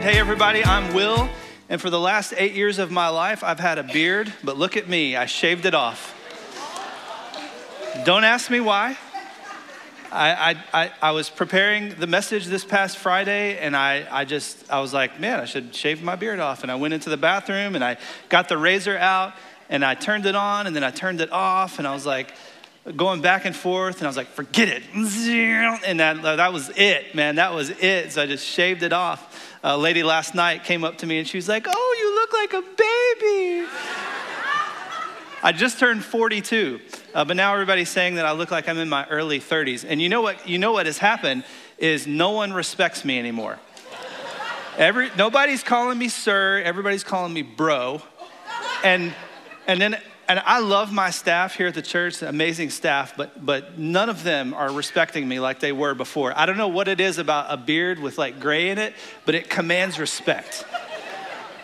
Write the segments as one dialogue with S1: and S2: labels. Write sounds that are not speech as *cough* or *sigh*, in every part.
S1: Hey, everybody, I'm Will, and for the last eight years of my life, I've had a beard, but look at me, I shaved it off. Don't ask me why. I, I, I, was preparing the message this past Friday, and I, I just, I was like, man, I should shave my beard off. And I went into the bathroom, and I got the razor out, and I turned it on, and then I turned it off, and I was like, going back and forth, and I was like, forget it. *laughs* And that, that was it, man. That was it. So I just shaved it off. A lady last night came up to me and she was like, oh, you look like a baby. I just turned 42, uh, but now everybody's saying that I look like I'm in my early 30s. And you know what? You know what has happened is no one respects me anymore. Every, nobody's calling me sir. Everybody's calling me bro. And and then and I love my staff here at the church, amazing staff, but, but none of them are respecting me like they were before. I don't know what it is about a beard with like gray in it, but it commands respect.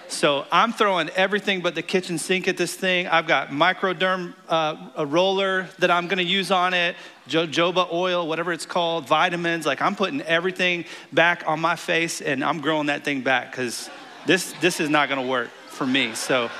S1: So I'm throwing everything but the kitchen sink at this thing. I've got microderm, uh, a roller that I'm gonna use on it, jojoba oil, whatever it's called, vitamins. Like I'm putting everything back on my face and I'm growing that thing back because this, this is not gonna work for me. So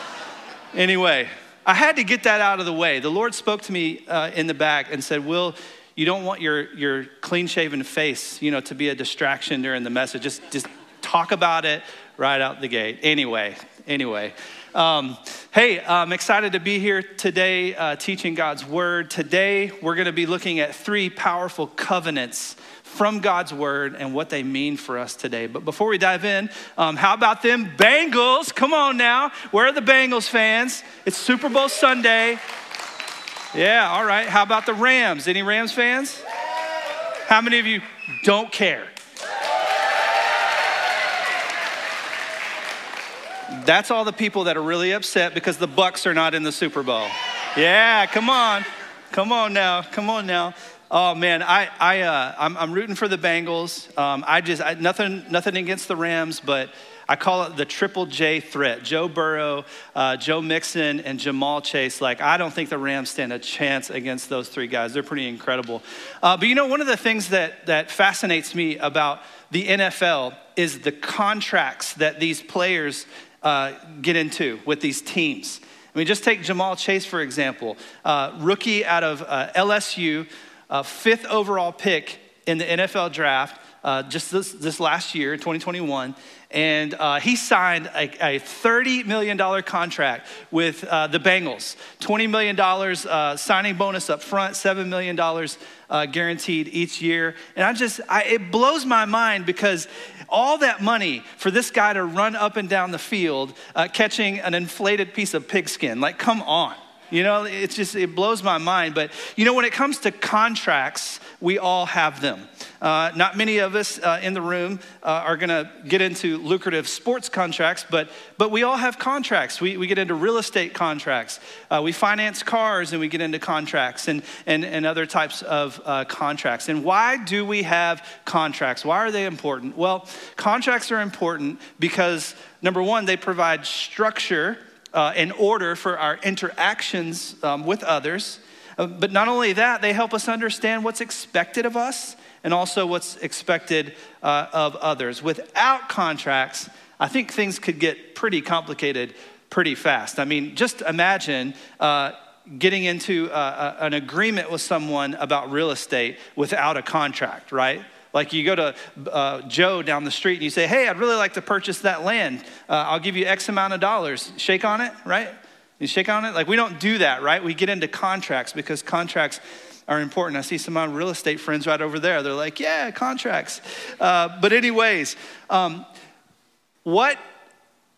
S1: anyway, I had to get that out of the way. The Lord spoke to me uh, in the back and said, Will, you don't want your, your clean shaven face, you know, to be a distraction during the message. Just, just talk about it right out the gate. Anyway, anyway. Um, hey, I'm excited to be here today uh, teaching God's word. Today, we're going to be looking at three powerful covenants from God's word and what they mean for us today. But before we dive in, um, how about them Bengals? Come on now. Where are the Bengals fans? It's Super Bowl Sunday. Yeah, all right. How about the Rams? Any Rams fans? How many of you don't care? That's all the people that are really upset because the Bucs are not in the Super Bowl. Yeah, come on. Come on now. Come on now. Oh man, I, I, uh, I'm, I'm, rooting for the Bengals. Um, I just I, nothing, nothing against the Rams, but I call it the triple J threat: Joe Burrow, uh, Joe Mixon, and Ja'Marr Chase. Like I don't think the Rams stand a chance against those three guys. They're pretty incredible. Uh, but you know, one of the things that that fascinates me about the NFL is the contracts that these players uh, get into with these teams. I mean, just take Ja'Marr Chase for example, uh, rookie out of uh, LSU uh, fifth overall pick in the NFL draft uh, just this, this last year, 2021. And uh, he signed a, a, $30 million contract with uh, the Bengals. $20 million uh, signing bonus up front, $7 million uh, guaranteed each year. And I just, I, it blows my mind because all that money for this guy to run up and down the field uh, catching an inflated piece of pigskin, like, come on. You know, it's just, it blows my mind. But, you know, when it comes to contracts, we all have them. Uh, not many of us uh, in the room uh, are going to get into lucrative sports contracts, but, but we all have contracts. We, we get into real estate contracts. Uh, we finance cars and we get into contracts and, and, and other types of uh, contracts. And why do we have contracts? Why are they important? Well, contracts are important because, number one, they provide structure uh, in order for our interactions um, with others. Uh, but not only that, they help us understand what's expected of us and also what's expected uh, of others. Without contracts, I think things could get pretty complicated pretty fast. I mean, just imagine uh, getting into uh, an agreement with someone about real estate without a contract, right? Like you go to uh, Joe down the street and you say, Hey, I'd really like to purchase that land. Uh, I'll give you X amount of dollars. Shake on it, right? You shake on it? Like we don't do that, right? We get into contracts because contracts are important. I see some of my real estate friends right over there. They're like, Yeah, contracts. Uh, but, anyways, um, what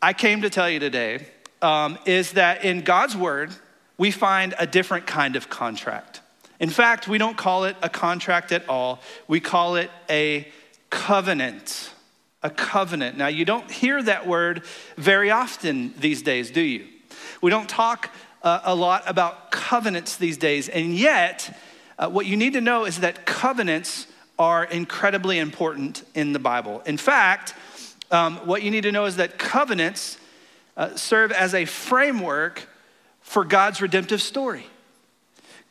S1: I came to tell you today um, is that in God's word, we find a different kind of contract. In fact, we don't call it a contract at all, we call it a covenant. A covenant. Now, you don't hear that word very often these days, do you? We don't talk uh, a lot about covenants these days, and yet, uh, what you need to know is that covenants are incredibly important in the Bible. In fact, um, what you need to know is that covenants uh, serve as a framework for God's redemptive story.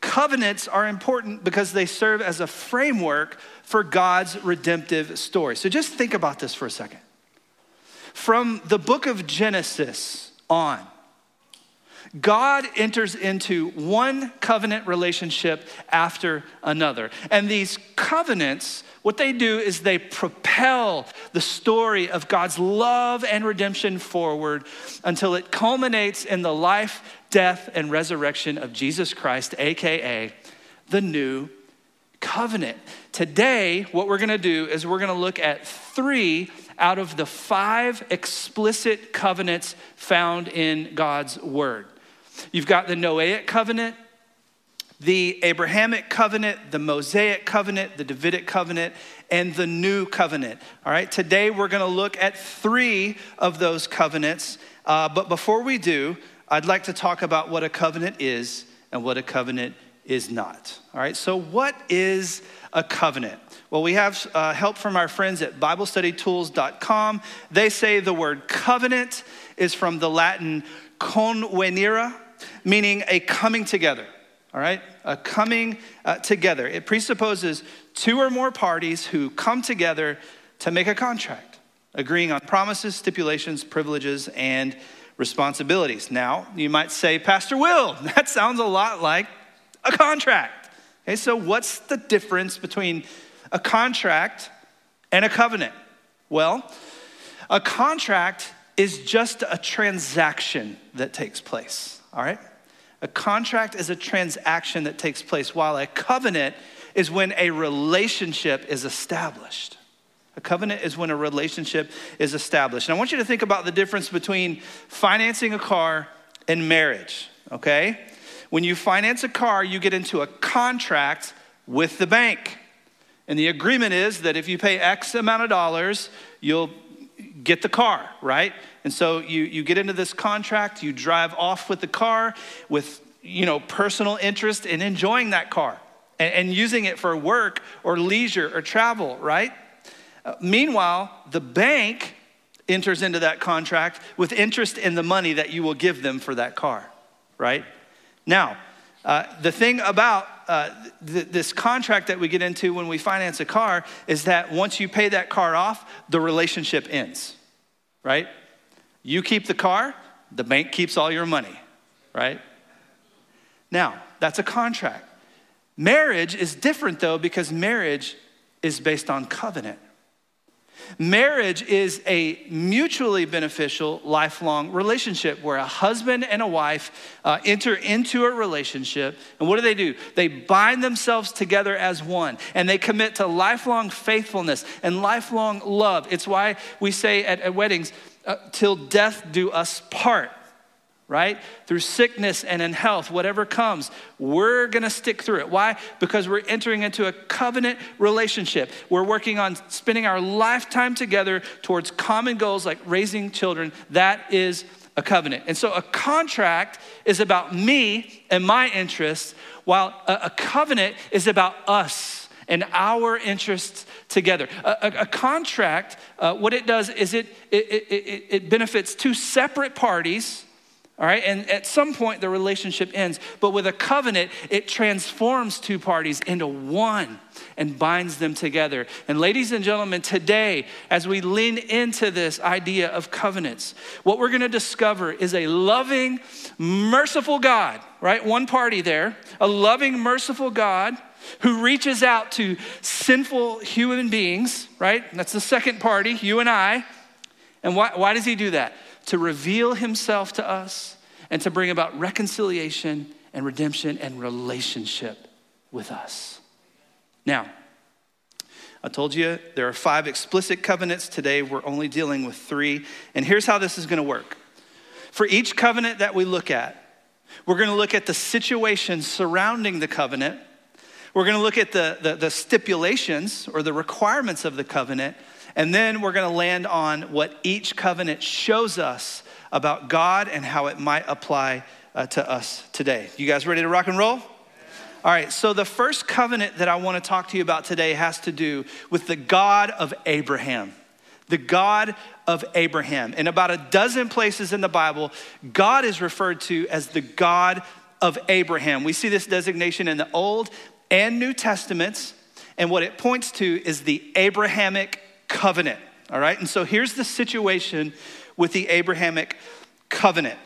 S1: Covenants are important because they serve as a framework for God's redemptive story. So just think about this for a second. From the book of Genesis on, God enters into one covenant relationship after another. And these covenants, what they do is they propel the story of God's love and redemption forward until it culminates in the life, death, and resurrection of Jesus Christ, AKA the new covenant. Today, what we're gonna do is we're gonna look at three out of the five explicit covenants found in God's word. You've got the Noahic covenant, the Abrahamic covenant, the Mosaic covenant, the Davidic covenant, and the new covenant. All right, today we're going to look at three of those covenants. Uh, but before we do, I'd like to talk about what a covenant is and what a covenant is not. All right, so what is a covenant? Well, we have uh, help from our friends at BibleStudyTools.com. They say the word covenant is from the Latin convenire, meaning a coming together, all right? A coming uh, together. It presupposes two or more parties who come together to make a contract, agreeing on promises, stipulations, privileges, and responsibilities. Now, you might say, Pastor Will, *laughs* that sounds a lot like a contract. Okay, so what's the difference between a contract and a covenant? Well, a contract is just a transaction that takes place, all right? A contract is a transaction that takes place, while a covenant is when a relationship is established. A covenant is when a relationship is established. And I want you to think about the difference between financing a car and marriage, okay? When you finance a car, you get into a contract with the bank. And the agreement is that if you pay X amount of dollars, you'll get the car, right? And so you, you get into this contract, you drive off with the car with, you know, personal interest in enjoying that car and, and using it for work or leisure or travel, right? Uh, meanwhile, the bank enters into that contract with interest in the money that you will give them for that car, right? Now, uh, the thing about uh, th- this contract that we get into when we finance a car is that once you pay that car off, the relationship ends, right? You keep the car, the bank keeps all your money, right? Now, that's a contract. Marriage is different though because marriage is based on covenant. Marriage is a mutually beneficial lifelong relationship where a husband and a wife uh, enter into a relationship. And what do they do? They bind themselves together as one and they commit to lifelong faithfulness and lifelong love. It's why we say at, at weddings, uh, till death do us part right? Through sickness and in health, whatever comes, we're gonna stick through it. Why? Because we're entering into a covenant relationship. We're working on spending our lifetime together towards common goals like raising children. That is a covenant. And so a contract is about me and my interests, while a, covenant is about us and our interests together. A, a, a contract, uh, what it does is it, it, it, it benefits two separate parties all right, and at some point the relationship ends. But with a covenant, it transforms two parties into one and binds them together. And ladies and gentlemen, today, as we lean into this idea of covenants, what we're gonna discover is a loving, merciful God, right? One party there, a loving, merciful God who reaches out to sinful human beings, right? That's the second party, you and I. And why, why does he do that? To reveal himself to us and to bring about reconciliation and redemption and relationship with us. Now, I told you there are five explicit covenants. Today we're only dealing with three. And here's how this is going to work. For each covenant that we look at, we're going to look at the situation surrounding the covenant. We're going to look at the, the, the stipulations or the requirements of the covenant. And then we're going to land on what each covenant shows us about God and how it might apply uh, to us today. You guys ready to rock and roll? All right, so the first covenant that I want to talk to you about today has to do with the God of Abraham. The God of Abraham. In about a dozen places in the Bible, God is referred to as the God of Abraham. We see this designation in the Old and New Testaments, and what it points to is the Abrahamic covenant. All right, and so here's the situation with the Abrahamic covenant.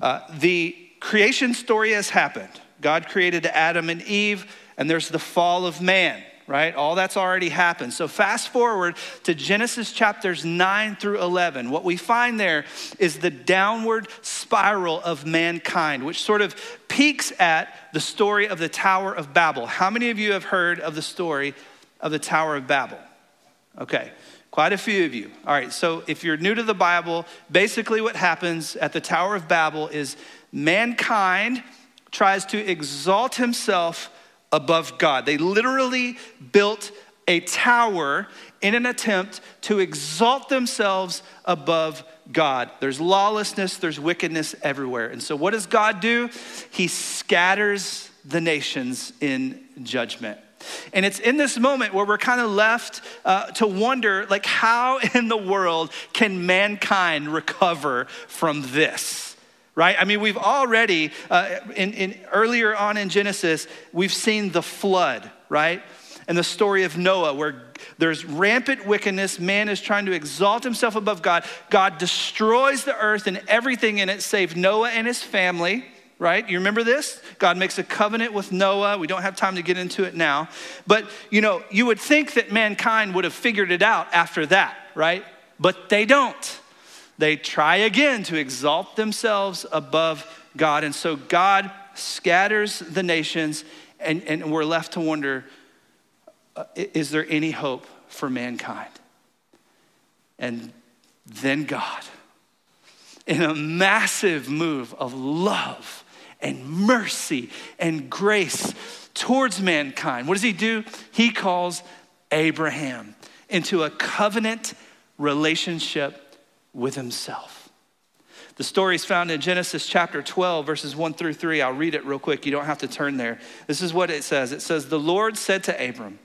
S1: Uh, the creation story has happened. God created Adam and Eve, and there's the fall of man right? All that's already happened. So, fast forward to Genesis chapters 9 through 11. What we find there is the downward spiral of mankind, which sort of peaks at the story of the Tower of Babel. How many of you have heard of the story of the Tower of Babel? Okay. Quite a few of you. All right, so if you're new to the Bible, basically what happens at the Tower of Babel is mankind tries to exalt himself above God. They literally built a tower in an attempt to exalt themselves above God. There's lawlessness, there's wickedness everywhere. And so, what does God do? He scatters the nations in judgment. And it's in this moment where we're kind of left uh, to wonder, like, how in the world can mankind recover from this? right? I mean, we've already, uh, in, in, earlier on in Genesis, we've seen the flood, right? And the story of Noah, where there's rampant wickedness. Man is trying to exalt himself above God. God destroys the earth and everything in it, save Noah and his family, right? You remember this? God makes a covenant with Noah. We don't have time to get into it now. But, you know, you would think that mankind would have figured it out after that, right? But they don't they try again to exalt themselves above God. And so God scatters the nations, and, and we're left to wonder uh, is there any hope for mankind? And then God, in a massive move of love and mercy and grace towards mankind, what does he do? He calls Abraham into a covenant relationship with himself. The story is found in Genesis chapter 12, verses 1 through 3. I'll read it real quick. You don't have to turn there. This is what it says It says, The Lord said to Abram,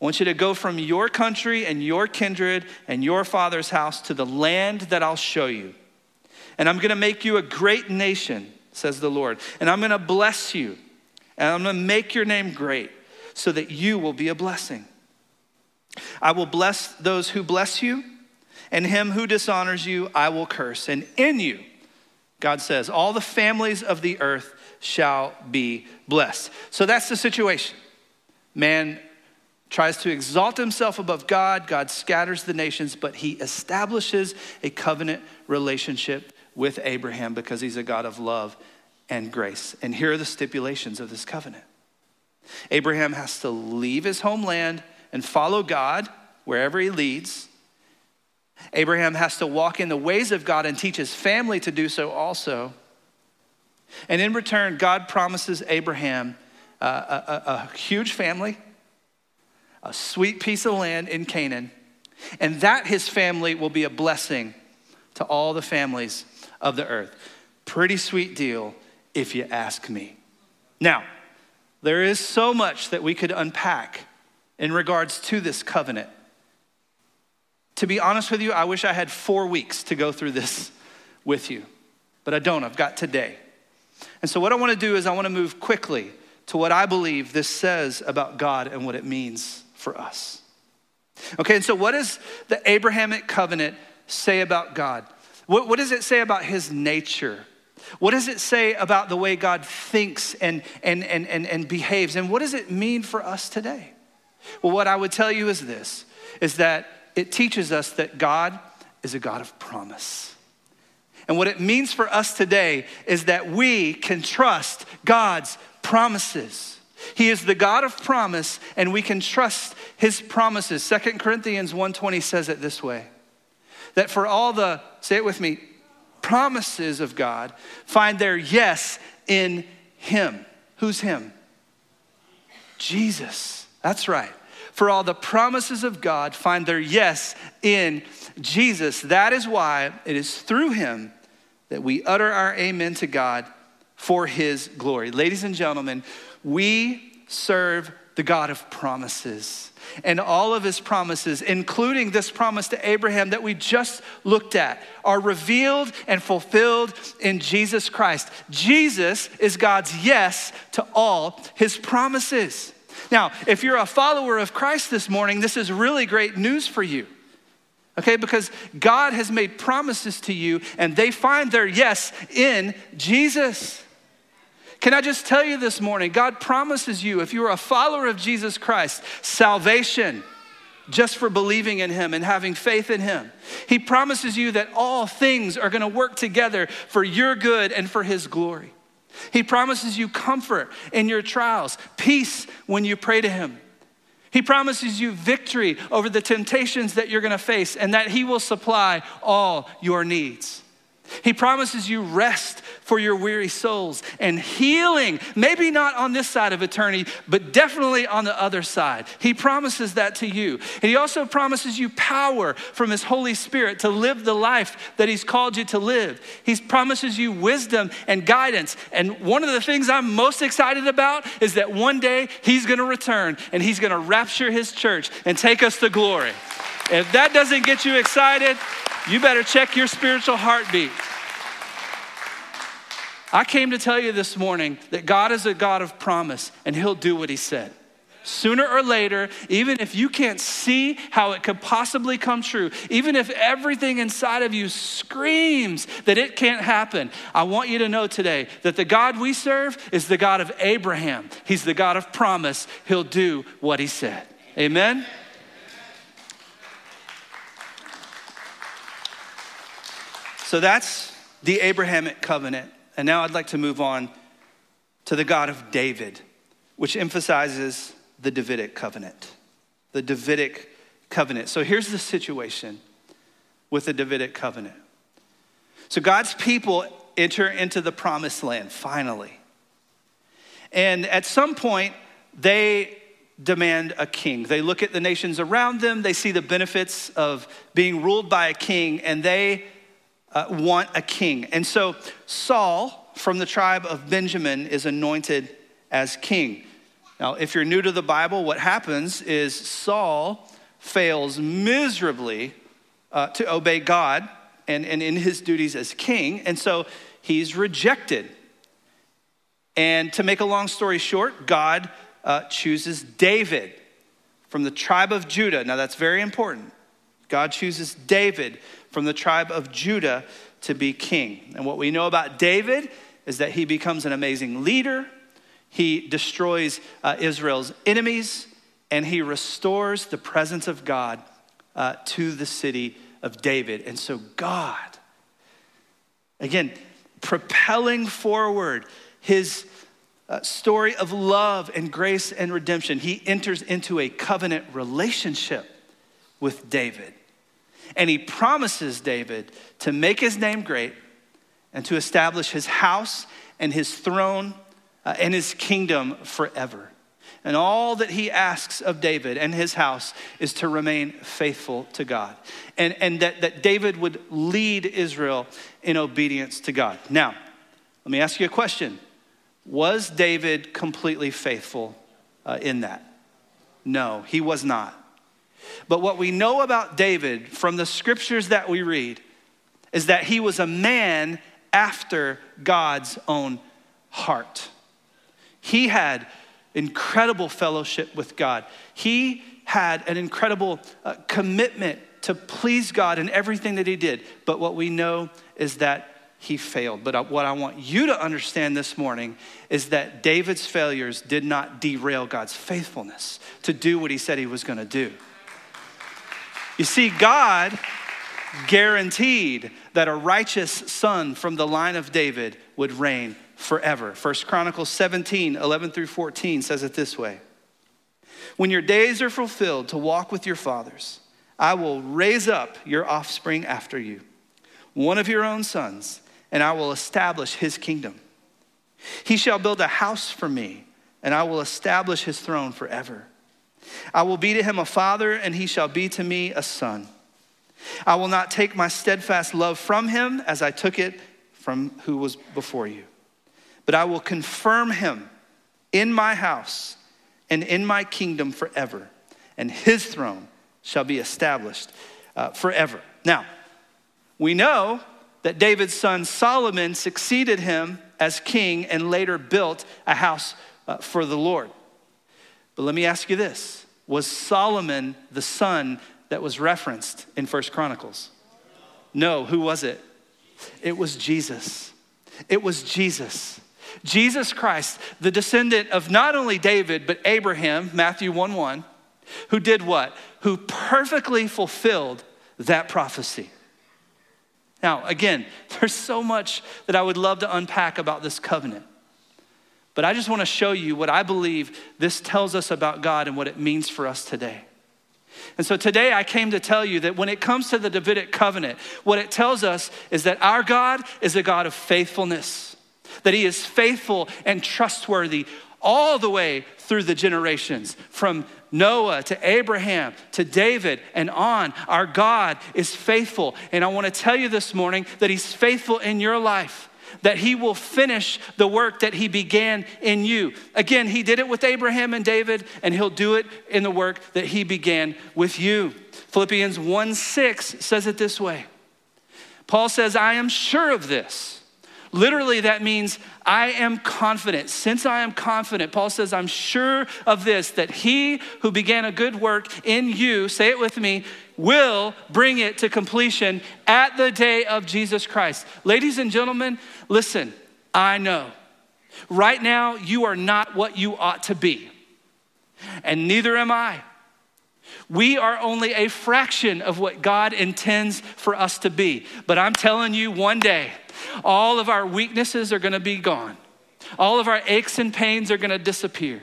S1: I want you to go from your country and your kindred and your father's house to the land that I'll show you. And I'm going to make you a great nation, says the Lord. And I'm going to bless you. And I'm going to make your name great so that you will be a blessing. I will bless those who bless you and him who dishonors you, I will curse. And in you, God says, all the families of the earth shall be blessed. So that's the situation. Man tries to exalt himself above God, God scatters the nations, but he establishes a covenant relationship with Abraham because he's a God of love and grace. And here are the stipulations of this covenant Abraham has to leave his homeland and follow God wherever he leads. Abraham has to walk in the ways of God and teach his family to do so also. And in return, God promises Abraham uh, a, a, a huge family, a sweet piece of land in Canaan, and that his family will be a blessing to all the families of the earth. Pretty sweet deal, if you ask me. Now, there is so much that we could unpack in regards to this covenant. To be honest with you, I wish I had four weeks to go through this *laughs* with you, but I don't. I've got today. And so, what I want to do is, I want to move quickly to what I believe this says about God and what it means for us. Okay, and so what does the Abrahamic covenant say about God? What, what does it say about his nature? What does it say about the way God thinks and, and, and, and, and behaves? And what does it mean for us today? Well, what I would tell you is this is that it teaches us that God is a God of promise. And what it means for us today is that we can trust God's promises. He is the God of promise and we can trust his promises. Second Corinthians 1:20 says it this way. That for all the say it with me promises of God find their yes in him. Who's him? Jesus. That's right for all the promises of God find their yes in Jesus. That is why it is through him that we utter our amen to God for his glory. Ladies and gentlemen, we serve the God of promises. And all of his promises, including this promise to Abraham that we just looked at, are revealed and fulfilled in Jesus Christ. Jesus is God's yes to all his promises. Now, if you're a follower of Christ this morning, this is really great news for you. Okay, because God has made promises to you and they find their yes in Jesus. Can I just tell you this morning? God promises you, if you are a follower of Jesus Christ, salvation just for believing in Him and having faith in Him. He promises you that all things are gonna work together for your good and for His glory. He promises you comfort in your trials, peace when you pray to Him. He promises you victory over the temptations that you're gonna face and that He will supply all your needs. He promises you rest for your weary souls and healing, maybe not on this side of eternity, but definitely on the other side. He promises that to you. And He also promises you power from His Holy Spirit to live the life that He's called you to live. He promises you wisdom and guidance. And one of the things I'm most excited about is that one day He's gonna return and He's gonna rapture His church and take us to glory. If that doesn't get you excited, you better check your spiritual heartbeat. I came to tell you this morning that God is a God of promise and He'll do what He said. Sooner or later, even if you can't see how it could possibly come true, even if everything inside of you screams that it can't happen, I want you to know today that the God we serve is the God of Abraham. He's the God of promise. He'll do what He said. Amen? So that's the Abrahamic covenant. And now I'd like to move on to the God of David, which emphasizes the Davidic covenant. The Davidic covenant. So here's the situation with the Davidic covenant. So God's people enter into the promised land finally. And at some point, they demand a king. They look at the nations around them, they see the benefits of being ruled by a king, and they uh, want a king. And so Saul from the tribe of Benjamin is anointed as king. Now, if you're new to the Bible, what happens is Saul fails miserably uh, to obey God and, and in his duties as king, and so he's rejected. And to make a long story short, God uh, chooses David from the tribe of Judah. Now, that's very important. God chooses David from the tribe of Judah to be king. And what we know about David is that he becomes an amazing leader, he destroys uh, Israel's enemies, and he restores the presence of God uh, to the city of David. And so, God, again, propelling forward his uh, story of love and grace and redemption, he enters into a covenant relationship with David. And he promises David to make his name great and to establish his house and his throne uh, and his kingdom forever. And all that he asks of David and his house is to remain faithful to God. And, and that, that David would lead Israel in obedience to God. Now, let me ask you a question Was David completely faithful uh, in that? No, he was not. But what we know about David from the scriptures that we read is that he was a man after God's own heart. He had incredible fellowship with God. He had an incredible uh, commitment to please God in everything that he did. But what we know is that he failed. But uh, what I want you to understand this morning is that David's failures did not derail God's faithfulness to do what he said he was going to do. You see, God guaranteed that a righteous son from the line of David would reign forever. First Chronicles 17, 11 through 14 says it this way When your days are fulfilled to walk with your fathers, I will raise up your offspring after you, one of your own sons, and I will establish his kingdom. He shall build a house for me, and I will establish his throne forever. I will be to him a father, and he shall be to me a son. I will not take my steadfast love from him as I took it from who was before you, but I will confirm him in my house and in my kingdom forever, and his throne shall be established uh, forever. Now, we know that David's son Solomon succeeded him as king and later built a house uh, for the Lord. But let me ask you this Was Solomon the son that was referenced in First Chronicles? No, who was it? It was Jesus. It was Jesus. Jesus Christ, the descendant of not only David, but Abraham, Matthew 1 1, who did what? Who perfectly fulfilled that prophecy. Now, again, *laughs* there's so much that I would love to unpack about this covenant. But I just want to show you what I believe this tells us about God and what it means for us today. And so today I came to tell you that when it comes to the Davidic covenant, what it tells us is that our God is a God of faithfulness, that he is faithful and trustworthy all the way through the generations, from Noah to Abraham to David and on. Our God is faithful. And I want to tell you this morning that he's faithful in your life that he will finish the work that he began in you. Again, he did it with Abraham and David, and he'll do it in the work that he began with you. Philippians 1 6 says it this way Paul says, I am sure of this. Literally, that means I am confident. Since I am confident, Paul says, I'm sure of this, that he who began a good work in you, say it with me, will bring it to completion at the day of Jesus Christ. Ladies and gentlemen, listen, I know. Right now, you are not what you ought to be, and neither am I. We are only a fraction of what God intends for us to be. But I'm telling you, one day, all of our weaknesses are gonna be gone, all of our aches and pains are gonna disappear.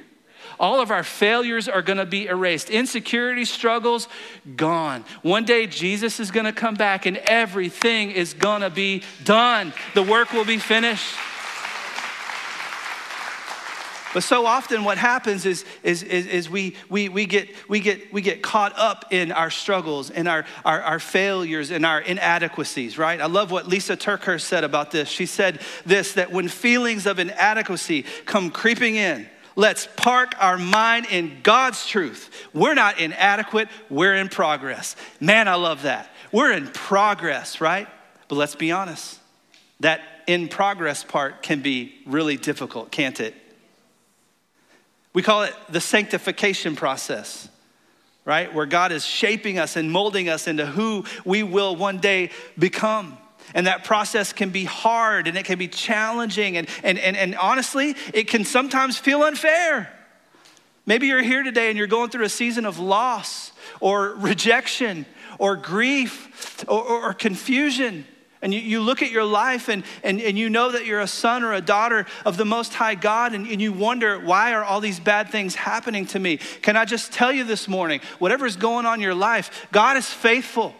S1: All of our failures are gonna be erased. Insecurity, struggles, gone. One day Jesus is gonna come back and everything is gonna be done. The work will be finished. But so often what happens is, is, is, is, we, we, we, get, we, get, we get caught up in our struggles and our, our, our failures and our inadequacies, right? I love what Lysa TerKeurst said about this. She said this that when feelings of inadequacy come creeping in, Let's park our mind in God's truth. We're not inadequate, we're in progress. Man, I love that. We're in progress, right? But let's be honest. That in progress part can be really difficult, can't it? We call it the sanctification process, right? Where God is shaping us and molding us into who we will one day become. And that process can be hard and it can be challenging. And, and, and, and honestly, it can sometimes feel unfair. Maybe you're here today and you're going through a season of loss or rejection or grief or, or, or confusion. And you, you look at your life and, and, and you know that you're a son or a daughter of the Most High God, and, and you wonder, why are all these bad things happening to me? Can I just tell you this morning, whatever's going on in your life, God is faithful.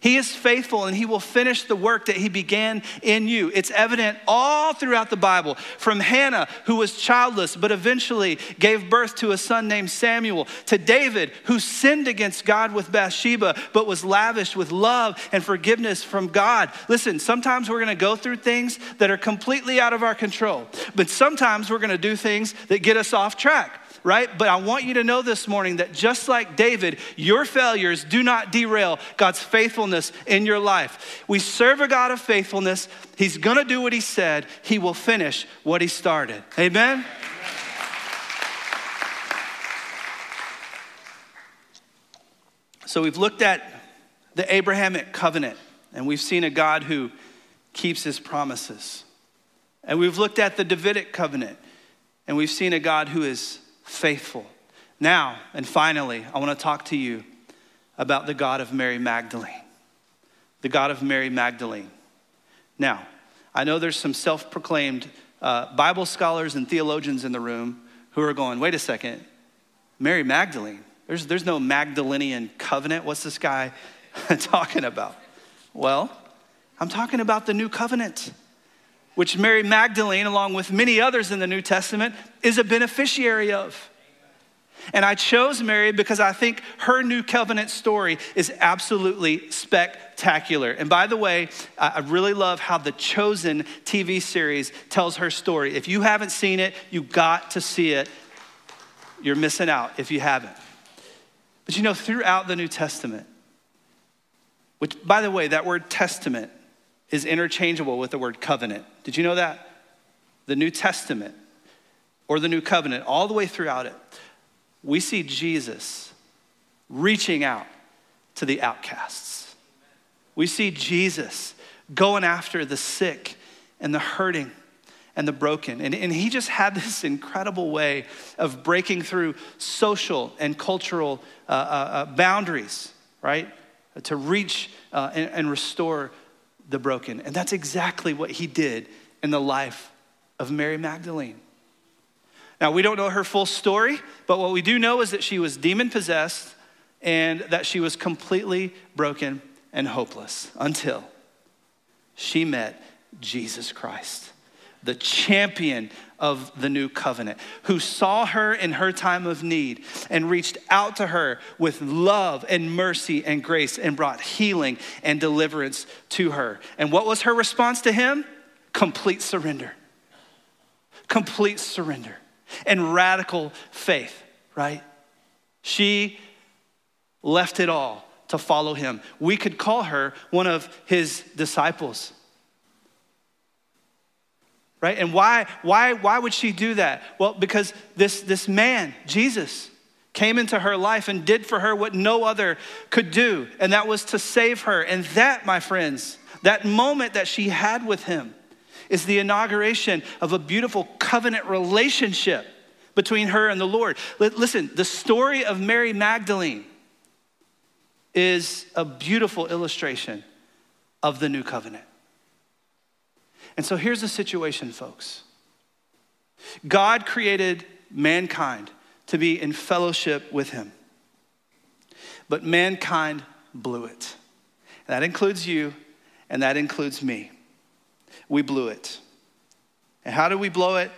S1: He is faithful and he will finish the work that he began in you. It's evident all throughout the Bible from Hannah, who was childless but eventually gave birth to a son named Samuel, to David, who sinned against God with Bathsheba but was lavished with love and forgiveness from God. Listen, sometimes we're going to go through things that are completely out of our control, but sometimes we're going to do things that get us off track right? But I want you to know this morning that just like David, your failures do not derail God's faithfulness in your life. We serve a God of faithfulness. He's gonna do what He said, He will finish what He started. Amen? So we've looked at the Abrahamic covenant, and we've seen a God who keeps his promises. And we've looked at the Davidic covenant, and we've seen a God who is faithful. Now, and finally, I want to talk to you about the God of Mary Magdalene. The God of Mary Magdalene. Now, I know there's some self proclaimed uh, Bible scholars and theologians in the room who are going, wait a second, Mary Magdalene. There's, there's no Magdalenian covenant. What's this guy *laughs* talking about? Well, I'm talking about the new covenant which Mary Magdalene, along with many others in the New Testament, is a beneficiary of. And I chose Mary because I think her new covenant story is absolutely spectacular. And by the way, I really love how the Chosen TV series tells her story. If you haven't seen it, you got to see it. You're missing out if you haven't. But you know, throughout the New Testament, which, by the way, that word testament is interchangeable with the word covenant. Did you know that? The New Testament or the New Covenant, all the way throughout it, we see Jesus reaching out to the outcasts. We see Jesus going after the sick and the hurting and the broken. And, and he just had this *laughs* incredible way of breaking through social and cultural uh, uh, uh boundaries, right? To reach uh, and, and restore the broken. And that's exactly what he did in the life of Mary Magdalene. Now, we don't know her full story, but what we do know is that she was demon possessed and that she was completely broken and hopeless until she met Jesus Christ, the champion of the new covenant, who saw her in her time of need and reached out to her with love and mercy and grace and brought healing and deliverance to her. And what was her response to him? Complete surrender. Complete surrender and radical faith, right? She left it all to follow him. We could call her one of his disciples. Right? And why, why, why would she do that? Well, because this, this man, Jesus, came into her life and did for her what no other could do, and that was to save her. And that, my friends, that moment that she had with him is the inauguration of a beautiful covenant relationship between her and the Lord. Listen, the story of Mary Magdalene is a beautiful illustration of the new covenant. And so here's the situation, folks God created mankind to be in fellowship with Him, but mankind blew it. That includes you, and that includes me. We blew it. And how did we blow it?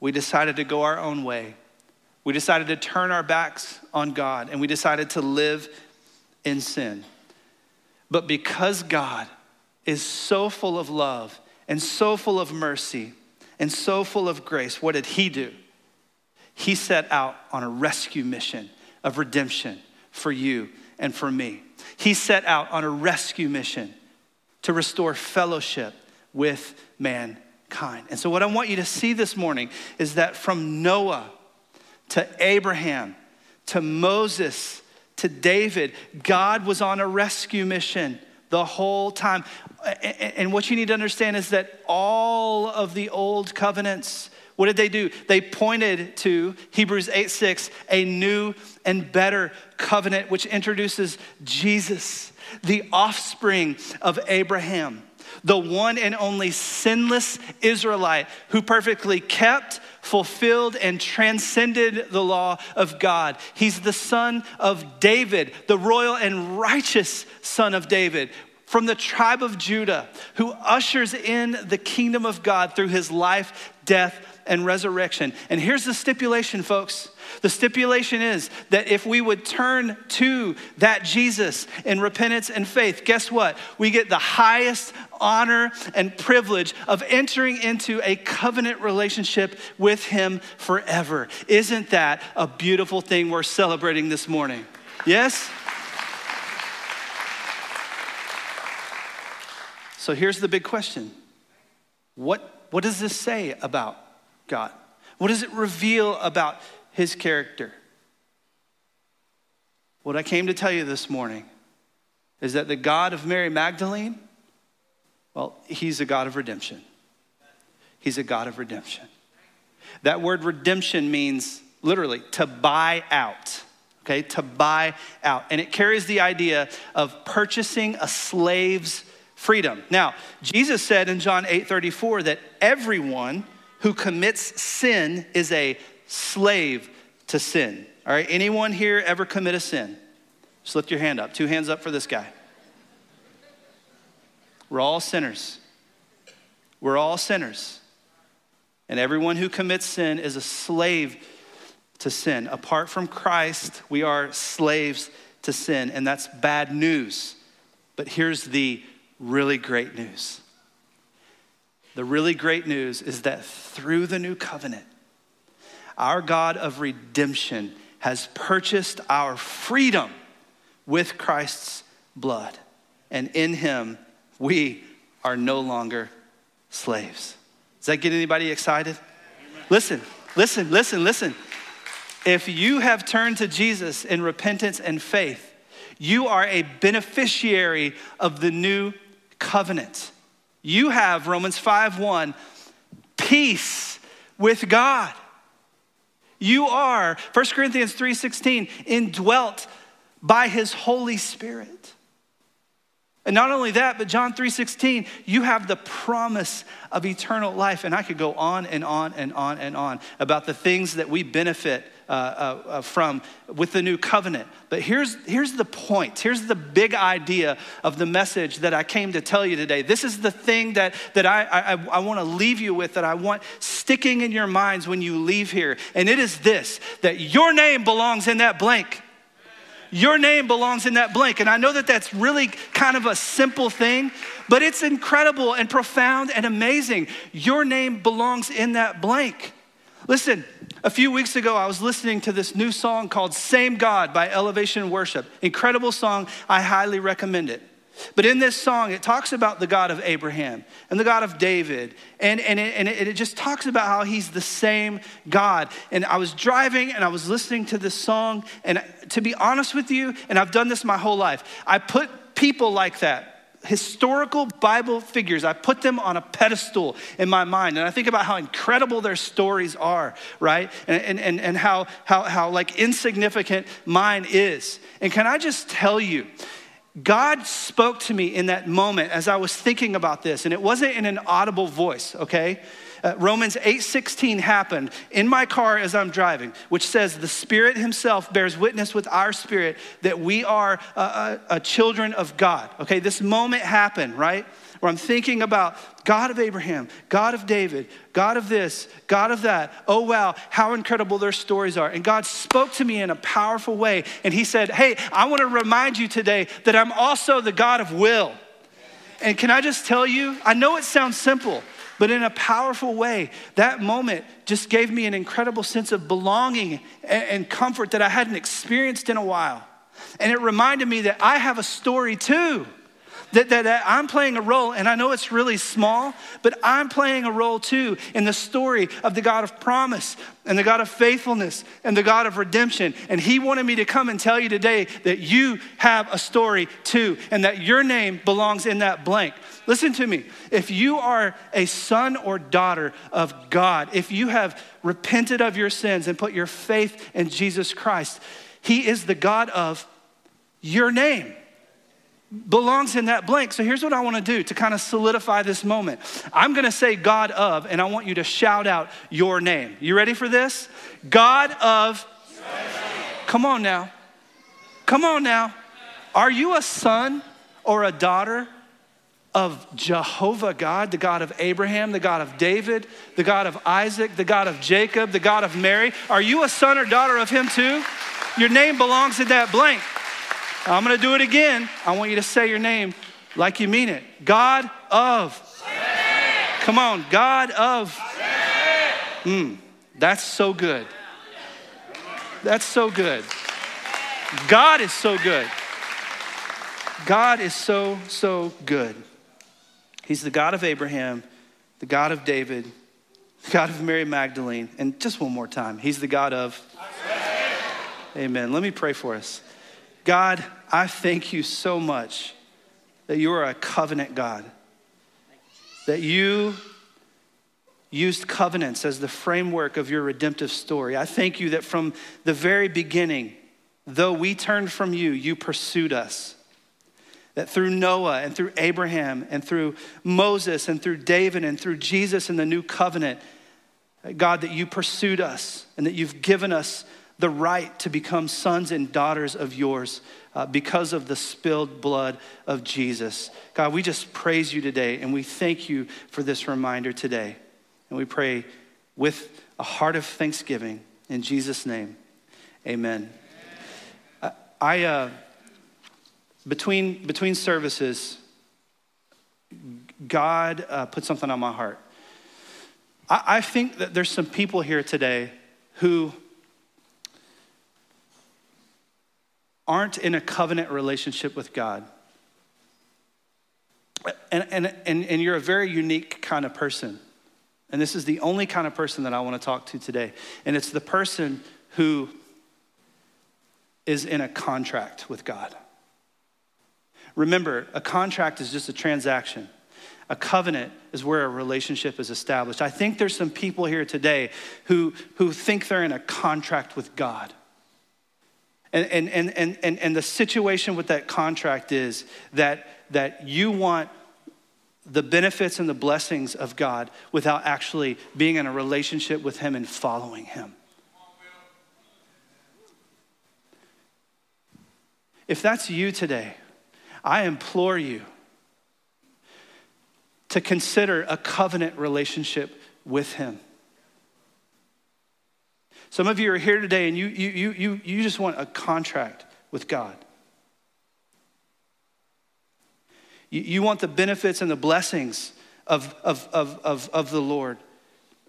S1: We decided to go our own way. We decided to turn our backs on God, and we decided to live in sin. But because God is so full of love and so full of mercy and so full of grace, what did He do? He set out on a rescue mission of redemption for you and for me. He set out on a rescue mission to restore fellowship with mankind. And so, what I want you to see this morning is that from Noah to Abraham to Moses to David, God was on a rescue mission the whole time. And what you need to understand is that all of the old covenants, what did they do? They pointed to Hebrews 8 6, a new and better covenant, which introduces Jesus, the offspring of Abraham, the one and only sinless Israelite who perfectly kept, fulfilled, and transcended the law of God. He's the son of David, the royal and righteous son of David, from the tribe of Judah, who ushers in the kingdom of God through his life, death, and resurrection. And here's the stipulation, folks. The stipulation is that if we would turn to that Jesus in repentance and faith, guess what? We get the highest honor and privilege of entering into a covenant relationship with Him forever. Isn't that a beautiful thing we're celebrating this morning? Yes? So here's the big question What, what does this say about God? What does it reveal about his character? What I came to tell you this morning is that the God of Mary Magdalene, well, he's a God of redemption. He's a God of redemption. That word redemption means literally to buy out okay, to buy out. And it carries the idea of purchasing a slave's freedom. Now, Jesus said in John 8 34 that everyone who commits sin is a slave to sin. All right, anyone here ever commit a sin? Just lift your hand up. Two hands up for this guy. We're all sinners. We're all sinners. And everyone who commits sin is a slave to sin. Apart from Christ, we are slaves to sin, and that's bad news. But here's the really great news. The really great news is that through the new covenant, our God of redemption has purchased our freedom with Christ's blood. And in him, we are no longer slaves. Does that get anybody excited? Listen, listen, listen, listen. If you have turned to Jesus in repentance and faith, You are a beneficiary of the new covenant. You have, Romans 5 1, peace with God. You are, 1 Corinthians 3:16, indwelt by his Holy Spirit. And not only that, but John 3:16, you have the promise of eternal life. And I could go on and on and on and on about the things that we benefit uh, uh, uh, from with the new covenant. But here's, here's the point. Here's the big idea of the message that I came to tell you today. This is the thing that, that I, I, I want to leave you with, that I want sticking in your minds when you leave here. And it is this that your name belongs in that blank. Your name belongs in that blank. And I know that that's really kind of a simple thing, but it's incredible and profound and amazing. Your name belongs in that blank. Listen, a few weeks ago, I was listening to this new song called Same God by Elevation Worship. Incredible song. I highly recommend it. But in this song, it talks about the God of Abraham and the God of David. And, and, it, and it, just talks about how he's the same God. And I was driving and I was listening to this song. And to be honest with you, and I've done this my whole life, I put people like that historical Bible figures, I put them on a pedestal in my mind. And I think about how incredible their stories are, right? And, and, and how, how, how like insignificant mine is. And can I just tell you, God spoke to me in that moment as I was thinking about this, and it wasn't in an audible voice, okay? Uh, Romans 8:16 happened in my car as I'm driving, which says the Spirit Himself bears witness with our spirit that we are a, a, a children of God. Okay, this moment happened, right? where I'm thinking about God of Abraham, God of David, God of this, God of that. Oh, wow, how incredible their stories are. And God spoke to me in a powerful way. And He said, Hey, I want to remind you today that I'm also the God of will. And can I just tell you, I know it sounds simple, but in a powerful way, that moment just gave me an incredible sense of belonging and comfort that I hadn't experienced in a while. And it reminded me that I have a story too that, that, that, I'm playing a role, and I know it's really small, but I'm playing a role too in the story of the God of promise and the God of faithfulness and the God of redemption. And He wanted me to come and tell you today that you have a story too, and that your name belongs in that blank. Listen to me. If you are a son or daughter of God, if you have repented of your sins and put your faith in Jesus Christ, He is the God of your name belongs in that blank. So here's what I want to do to kind of solidify this moment. I'm going to say God of, and I want you to shout out your name. You ready for this? God of. Come on now. Come on now. Are you a son or a daughter of Jehovah God, the God of Abraham, the God of David, the God of Isaac, the God of Jacob, the God of Mary? Are you a son or daughter of him too? Your name belongs in that blank. I'm gonna do it again. I want you to say your name like you mean it. God of. Come on, God of. Mm, that's so good. That's so good. God is so good. God is so, so good. He's the God of Abraham, the God of David, the God of Mary Magdalene, and just one more time, He's the God of. Amen. Let me pray for us. God, I thank you so much that you are a covenant God, that you used covenants as the framework of your redemptive story. I thank you that from the very beginning, though we turned from you, you pursued us. That through Noah and through Abraham and through Moses and through David and through Jesus in the new covenant, God, that you pursued us and that you've given us the right to become sons and daughters of yours uh, because of the spilled blood of Jesus. God, we just praise you today and we thank you for this reminder today. And we pray with a heart of thanksgiving in Jesus' name. Amen. Uh, I, uh, between, between services, God uh, put something on my heart. I, I think that there's some people here today who aren't in a covenant relationship with God. And, and, and, and you're a very unique kind of person. And this is the only kind of person that I want to talk to today. And it's the person who is in a contract with God. Remember, a contract is just a transaction. A covenant is where a relationship is established. I think there's some people here today who, who think they're in a contract with God. And, and, and, and, and the situation with that contract is that, that you want the benefits and the blessings of God without actually being in a relationship with Him and following Him. If that's you today, I implore you to consider a covenant relationship with Him. Some of you are here today and you, you, you, you just want a contract with God. You, you want the benefits and the blessings of, of, of, of, of the Lord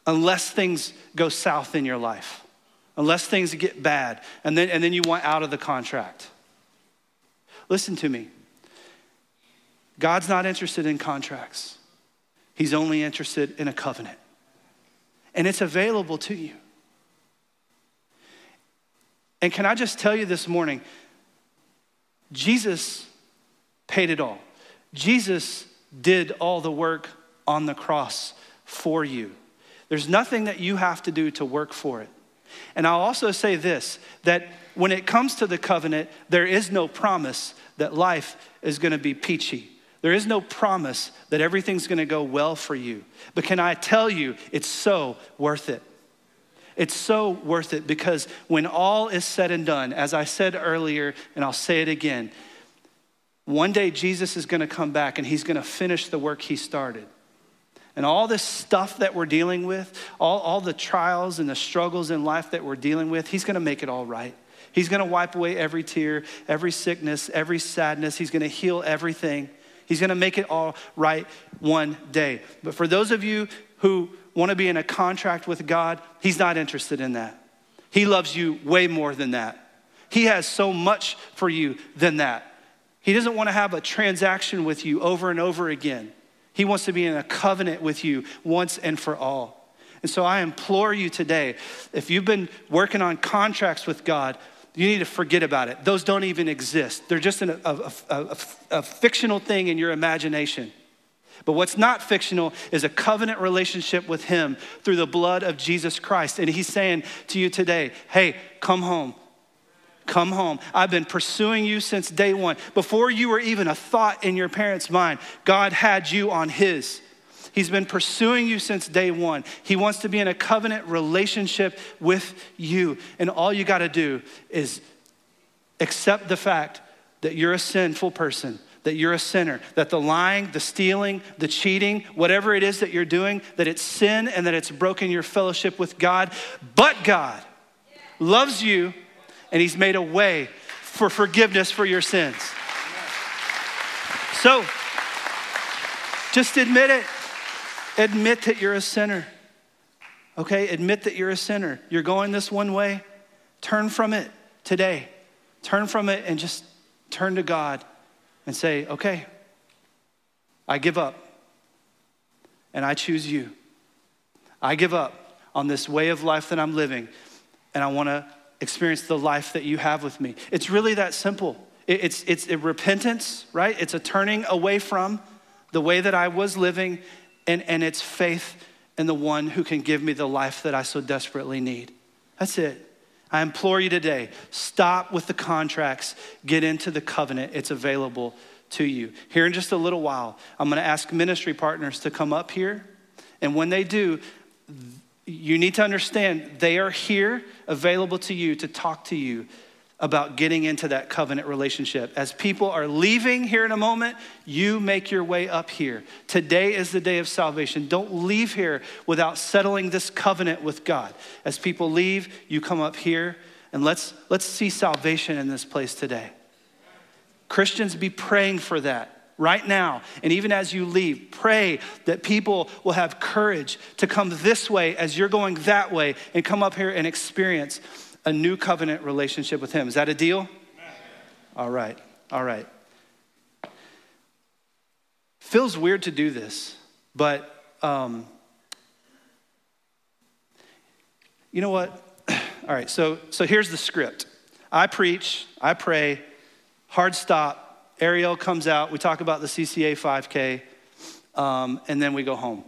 S1: unless things go south in your life, unless things get bad, and then, and then you want out of the contract. Listen to me. God's not interested in contracts. He's only interested in a covenant. And it's available to you. And can I just tell you this morning, Jesus paid it all. Jesus did all the work on the cross for you. There's nothing that you have to do to work for it. And I'll also say this that when it comes to the covenant, there is no promise that life is going to be peachy. There is no promise that everything's going to go well for you. But can I tell you, it's so worth it. It's so worth it because when all is said and done, as I said earlier, and I'll say it again, one day Jesus is going to come back and he's going to finish the work he started. And all this stuff that we're dealing with, all, all the trials and the struggles in life that we're dealing with, he's going to make it all right. He's going to wipe away every tear, every sickness, every sadness. He's going to heal everything. He's going to make it all right one day. But for those of you who want to be in a contract with God, He's not interested in that. He loves you way more than that. He has so much for you than that. He doesn't want to have a transaction with you over and over again. He wants to be in a covenant with you once and for all. And so I implore you today if you've been working on contracts with God, you need to forget about it. Those don't even exist. They're just a, a, a, a fictional thing in your imagination. But what's not fictional is a covenant relationship with Him through the blood of Jesus Christ. And He's saying to you today, hey, come home. Come home. I've been pursuing you since day one. Before you were even a thought in your parents' mind, God had you on His. He's been pursuing you since day one. He wants to be in a covenant relationship with you. And all you got to do is accept the fact that you're a sinful person, that you're a sinner, that the lying, the stealing, the cheating, whatever it is that you're doing, that it's sin and that it's broken your fellowship with God. But God loves you and He's made a way for forgiveness for your sins. So, just admit it. Admit that you're a sinner. Okay? Admit that you're a sinner. You're going this one way. Turn from it today. Turn from it and just turn to God and say, okay, I give up and I choose you. I give up on this way of life that I'm living and I want to experience the life that you have with me. It's really that simple. It's, it's a repentance, right? It's a turning away from the way that I was living and, and it's faith in the one who can give me the life that I so desperately need. That's it. I implore you today stop with the contracts, get into the covenant. It's available to you. Here in just a little while, I'm going to ask ministry partners to come up here. And when they do, you need to understand they are here available to you to talk to you about getting into that covenant relationship. As people are leaving here in a moment, you make your way up here. Today is the day of salvation. Don't leave here without settling this covenant with God. As people leave, you come up here and let's let's see salvation in this place today. Christians be praying for that right now. And even as you leave, pray that people will have courage to come this way as you're going that way and come up here and experience a new covenant relationship with Him. Is that a deal? Amen. All right, all right. Feels weird to do this, but um, you know what? *clears throat* All right, so, so here's the script I preach, I pray, hard stop, Ariel comes out. We talk about the CCA 5K, um, and then we go home.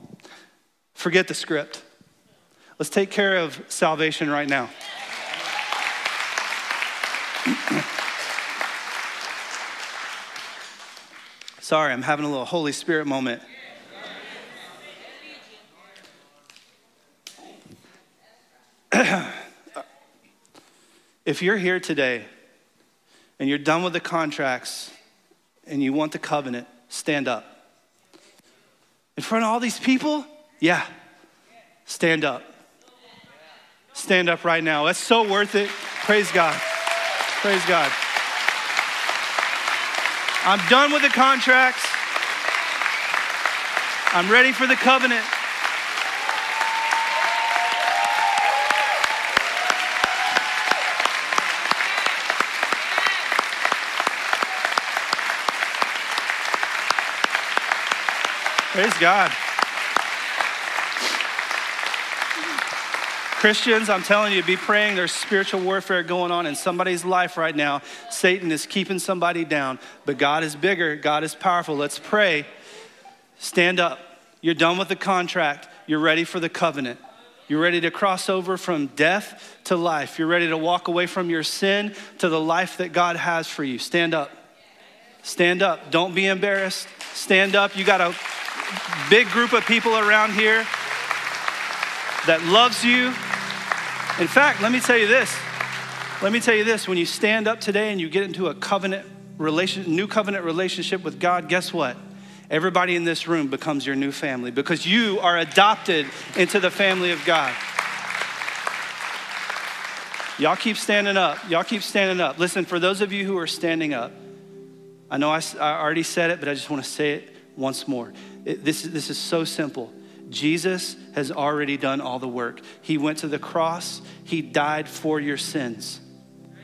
S1: Forget the script. Let's take care of salvation right now. Sorry, I'm having a little Holy Spirit moment. *clears throat* if you're here today and you're done with the contracts and you want the covenant, stand up. In front of all these people? Yeah. Stand up. Stand up right now. That's so worth it. Praise God. Praise God. I'm done with the contracts. I'm ready for the covenant. Praise God. Christians, I'm telling you, be praying. There's spiritual warfare going on in somebody's life right now. Satan is keeping somebody down, but God is bigger, God is powerful. Let's pray. Stand up. You're done with the contract, you're ready for the covenant. You're ready to cross over from death to life. You're ready to walk away from your sin to the life that God has for you. Stand up. Stand up. Don't be embarrassed. Stand up. You got a big group of people around here that loves you. In fact, let me tell you this. Let me tell you this. When you stand up today and you get into a covenant relation, new covenant relationship with God, guess what? Everybody in this room becomes your new family because you are adopted into the family of God. Y'all keep standing up. Y'all keep standing up. Listen, for those of you who are standing up, I know I, I already said it, but I just want to say it once more. It, this, this is so simple. Jesus has already done all the work. He went to the cross, He died for your sins.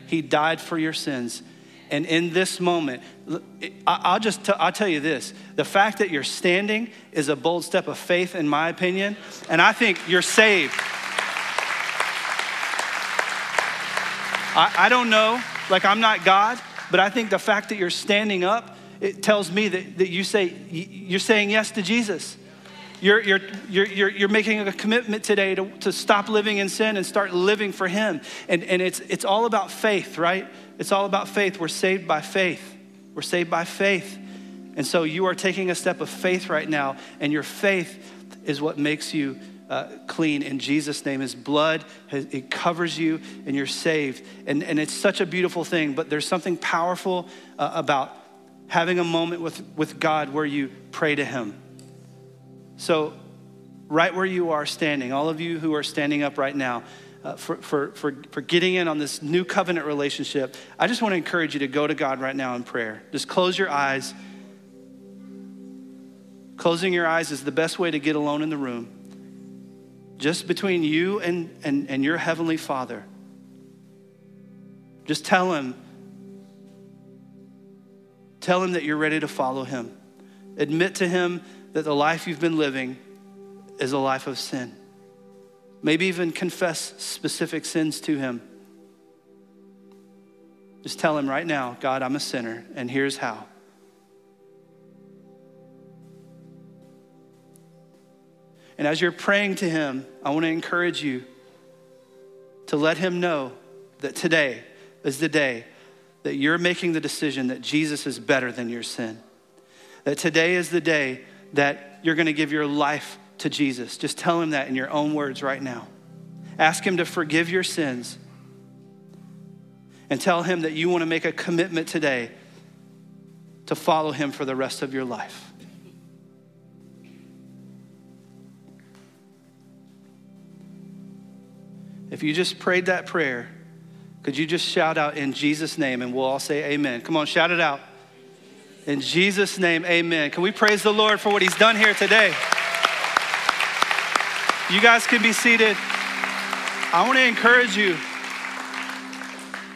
S1: He died for your sins. And in this moment, I'll just t- I'll tell you this the fact that you're standing is a bold step of faith, in my opinion. And I think you're saved. I, I don't know, like I'm not God, but I think the fact that you're standing up it tells me that, that you say, you're saying yes to Jesus. You're, you're, you're, you're, making a commitment today to, to stop living in sin and start living for Him. And, and it's, it's all about faith, right? It's all about faith. We're saved by faith. We're saved by faith. And so you are taking a step of faith right now, and your faith is what makes you uh, clean in Jesus' name. His blood, it covers you, and you're saved. And, and it's such a beautiful thing, but there's something powerful uh, about having a moment with, with God where you pray to Him. So, right where you are standing, all of you who are standing up right now, uh, for, for, for, for getting in on this new covenant relationship, I just want to encourage you to go to God right now in prayer. Just close your eyes. Closing your eyes is the best way to get alone in the room. Just between you and, and, and your Heavenly Father. Just tell Him, Tell him that you're ready to follow him. Admit to him that the life you've been living is a life of sin. Maybe even confess specific sins to him. Just tell him right now, God, I'm a sinner, and here's how. And as you're praying to him, I want to encourage you to let him know that today is the day that you're making the decision that Jesus is better than your sin. That today is the day that you're going to give your life to Jesus. Just tell him that in your own words right now. Ask him to forgive your sins and tell him that you want to make a commitment today to follow him for the rest of your life. If you just prayed that prayer, could you just shout out in Jesus' name and we'll all say amen? Come on, shout it out. In Jesus' name, amen. Can we praise the Lord for what he's done here today? You guys can be seated. I want to encourage you.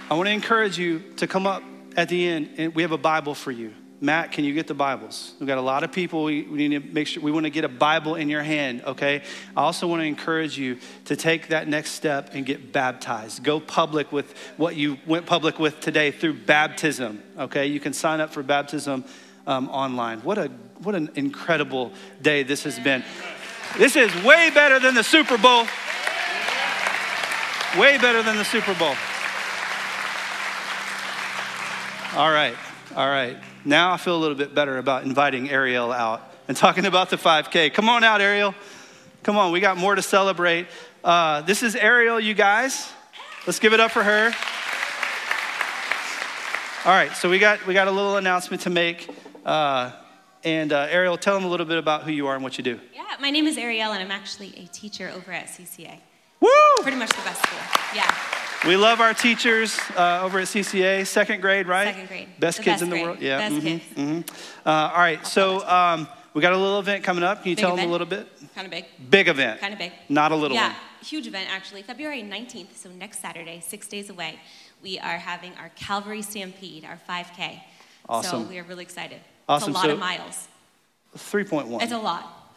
S1: I want to encourage you to come up at the end and we have a Bible for you. Matt, can you get the Bibles? We've got a lot of people. We, we need to make sure we want to get a Bible in your hand, okay? I also want to encourage you to take that next step and get baptized. Go public with what you went public with today through baptism, okay? You can sign up for baptism um, online. What, a, what an incredible day this has been. This is way better than the Super Bowl. Way better than the Super Bowl. All right, all right. Now I feel a little bit better about inviting Ariel out and talking about the 5K. Come on out, Ariel. Come on, we got more to celebrate. Uh, this is Ariel, you guys. Let's give it up for her. All right, so we got we got a little announcement to make. Uh, and uh, Ariel, tell them a little bit about who you are and what you do.
S2: Yeah, my name is Ariel, and I'm actually a teacher over at CCA.
S1: Woo!
S2: Pretty much the best school. Yeah.
S1: We love our teachers uh, over at CCA, second grade, right?
S2: Second grade.
S1: Best
S2: The
S1: kids
S2: best
S1: in the
S2: grade.
S1: world. Yeah.
S2: Best
S1: mhm,
S2: kids.
S1: mhm. Uh, all right, so um, we got a little event coming up. Can you
S2: Big
S1: tell them a little bit?
S2: Kind of big.
S1: Big event.
S2: Kind of big.
S1: Not a little
S2: yeah,
S1: one.
S2: huge event actually. February 19th, so next Saturday, six days away, we are having our Calvary Stampede, our 5K.
S1: Awesome.
S2: So we are really excited.
S1: Awesome.
S2: It's a lot
S1: So-
S2: of miles.
S1: 3.1.
S2: It's a lot.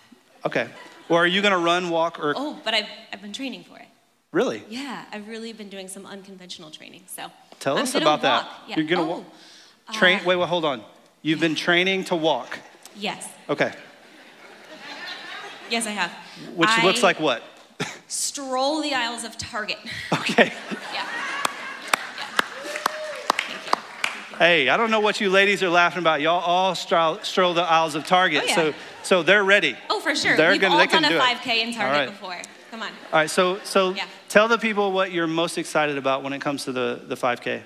S1: okay. Well, are you going to run, walk, or
S2: Oh, but I've, I've been training for it.
S1: really?
S2: Yeah, I've really been doing some unconventional training. So
S1: Tell
S2: I'm
S1: us about that.
S2: Yeah.
S1: You're gonna
S2: oh,
S1: walk. Train.
S2: uh,
S1: wait, wait, hold on. You've been training to walk.
S2: Yes.
S1: Okay.
S2: Yes, I have.
S1: Which
S2: I
S1: looks like what?
S2: stroll the aisles of Target. *laughs*
S1: Okay.
S2: Yeah. Yeah. Thank you. Thank you.
S1: Hey, I don't know what you ladies are laughing about. Y'all all stroll, stroll the aisles of Target,
S2: Oh, yeah.
S1: so so they're ready.
S2: Oh, for sure.
S1: They're
S2: We've
S1: gonna-
S2: all
S1: they can
S2: done a
S1: do
S2: 5K in Target
S1: right.
S2: before. Come on.
S1: All right, so so
S2: Yeah.
S1: tell the people what you're most excited about when it comes to the the 5K.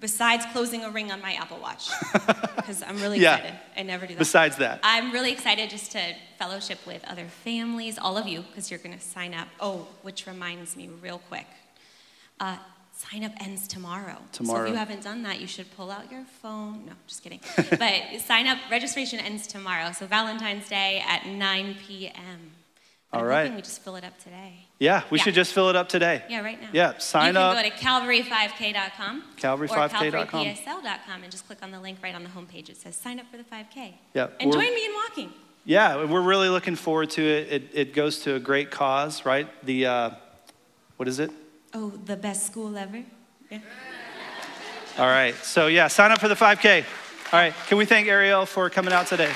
S2: Besides closing a ring on my Apple Watch, *laughs* because I'm really
S1: Yeah.
S2: excited. I never do that.
S1: Besides that,
S2: I'm really excited just to fellowship with other families, all of you, because you're going to sign up. Oh, which reminds me, real quick. Uh, sign up ends tomorrow.
S1: Tomorrow.
S2: So if you haven't done that, you should pull out your phone. No, just kidding. *laughs* but sign up. Registration ends tomorrow. So Valentine's Day at 9 p.m. But
S1: All
S2: I'm
S1: right.
S2: we just fill it up today.
S1: yeah, we
S2: Yeah.
S1: should just fill it up today.
S2: Yeah, right now.
S1: Yeah, sign up.
S2: you
S1: up.
S2: can go to calvary5k.com
S1: Calvary5k.com.
S2: or calvarypsl.com and just click on the link right on the homepage. It says sign up for the 5K.
S1: Yeah,
S2: And join me in walking.
S1: Yeah, we're really looking forward to it. It, it goes to a great cause, right? The uh, what is it?
S2: Oh, the best school ever. Yeah.
S1: All right. So yeah, sign up for the 5K. All right. Can we thank Ariel for coming out today?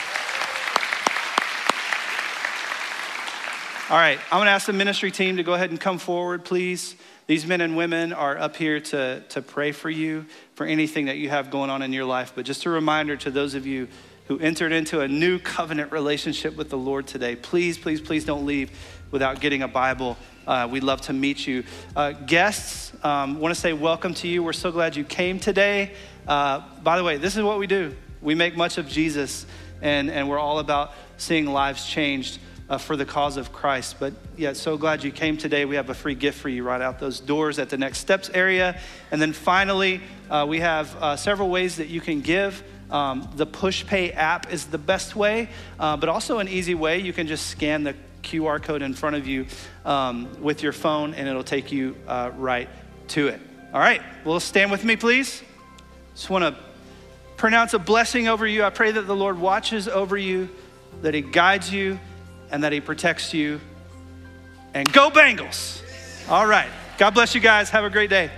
S1: All right. I'm going to ask the ministry team to go ahead and come forward, please. These men and women are up here to, to pray for you for anything that you have going on in your life. But just a reminder to those of you who entered into a new covenant relationship with the Lord today, please, please, please don't leave without getting a Bible. Uh, we'd love to meet you. Uh, guests, um, want to say welcome to you. We're so glad you came today. Uh, by the way, this is what we do we make much of Jesus, and, and we're all about seeing lives changed uh, for the cause of Christ. But yeah, so glad you came today. We have a free gift for you right out those doors at the Next Steps area. And then finally, uh, we have uh, several ways that you can give. Um, the PushPay app is the best way, uh, but also an easy way. You can just scan the QR code in front of you um, with your phone, and it'll take you uh, right to it. All right, well, stand with me, please. Just want to pronounce a blessing over you. I pray that the Lord watches over you, that He guides you, and that He protects you. And go Bengals! All right. God bless you guys. Have a great day.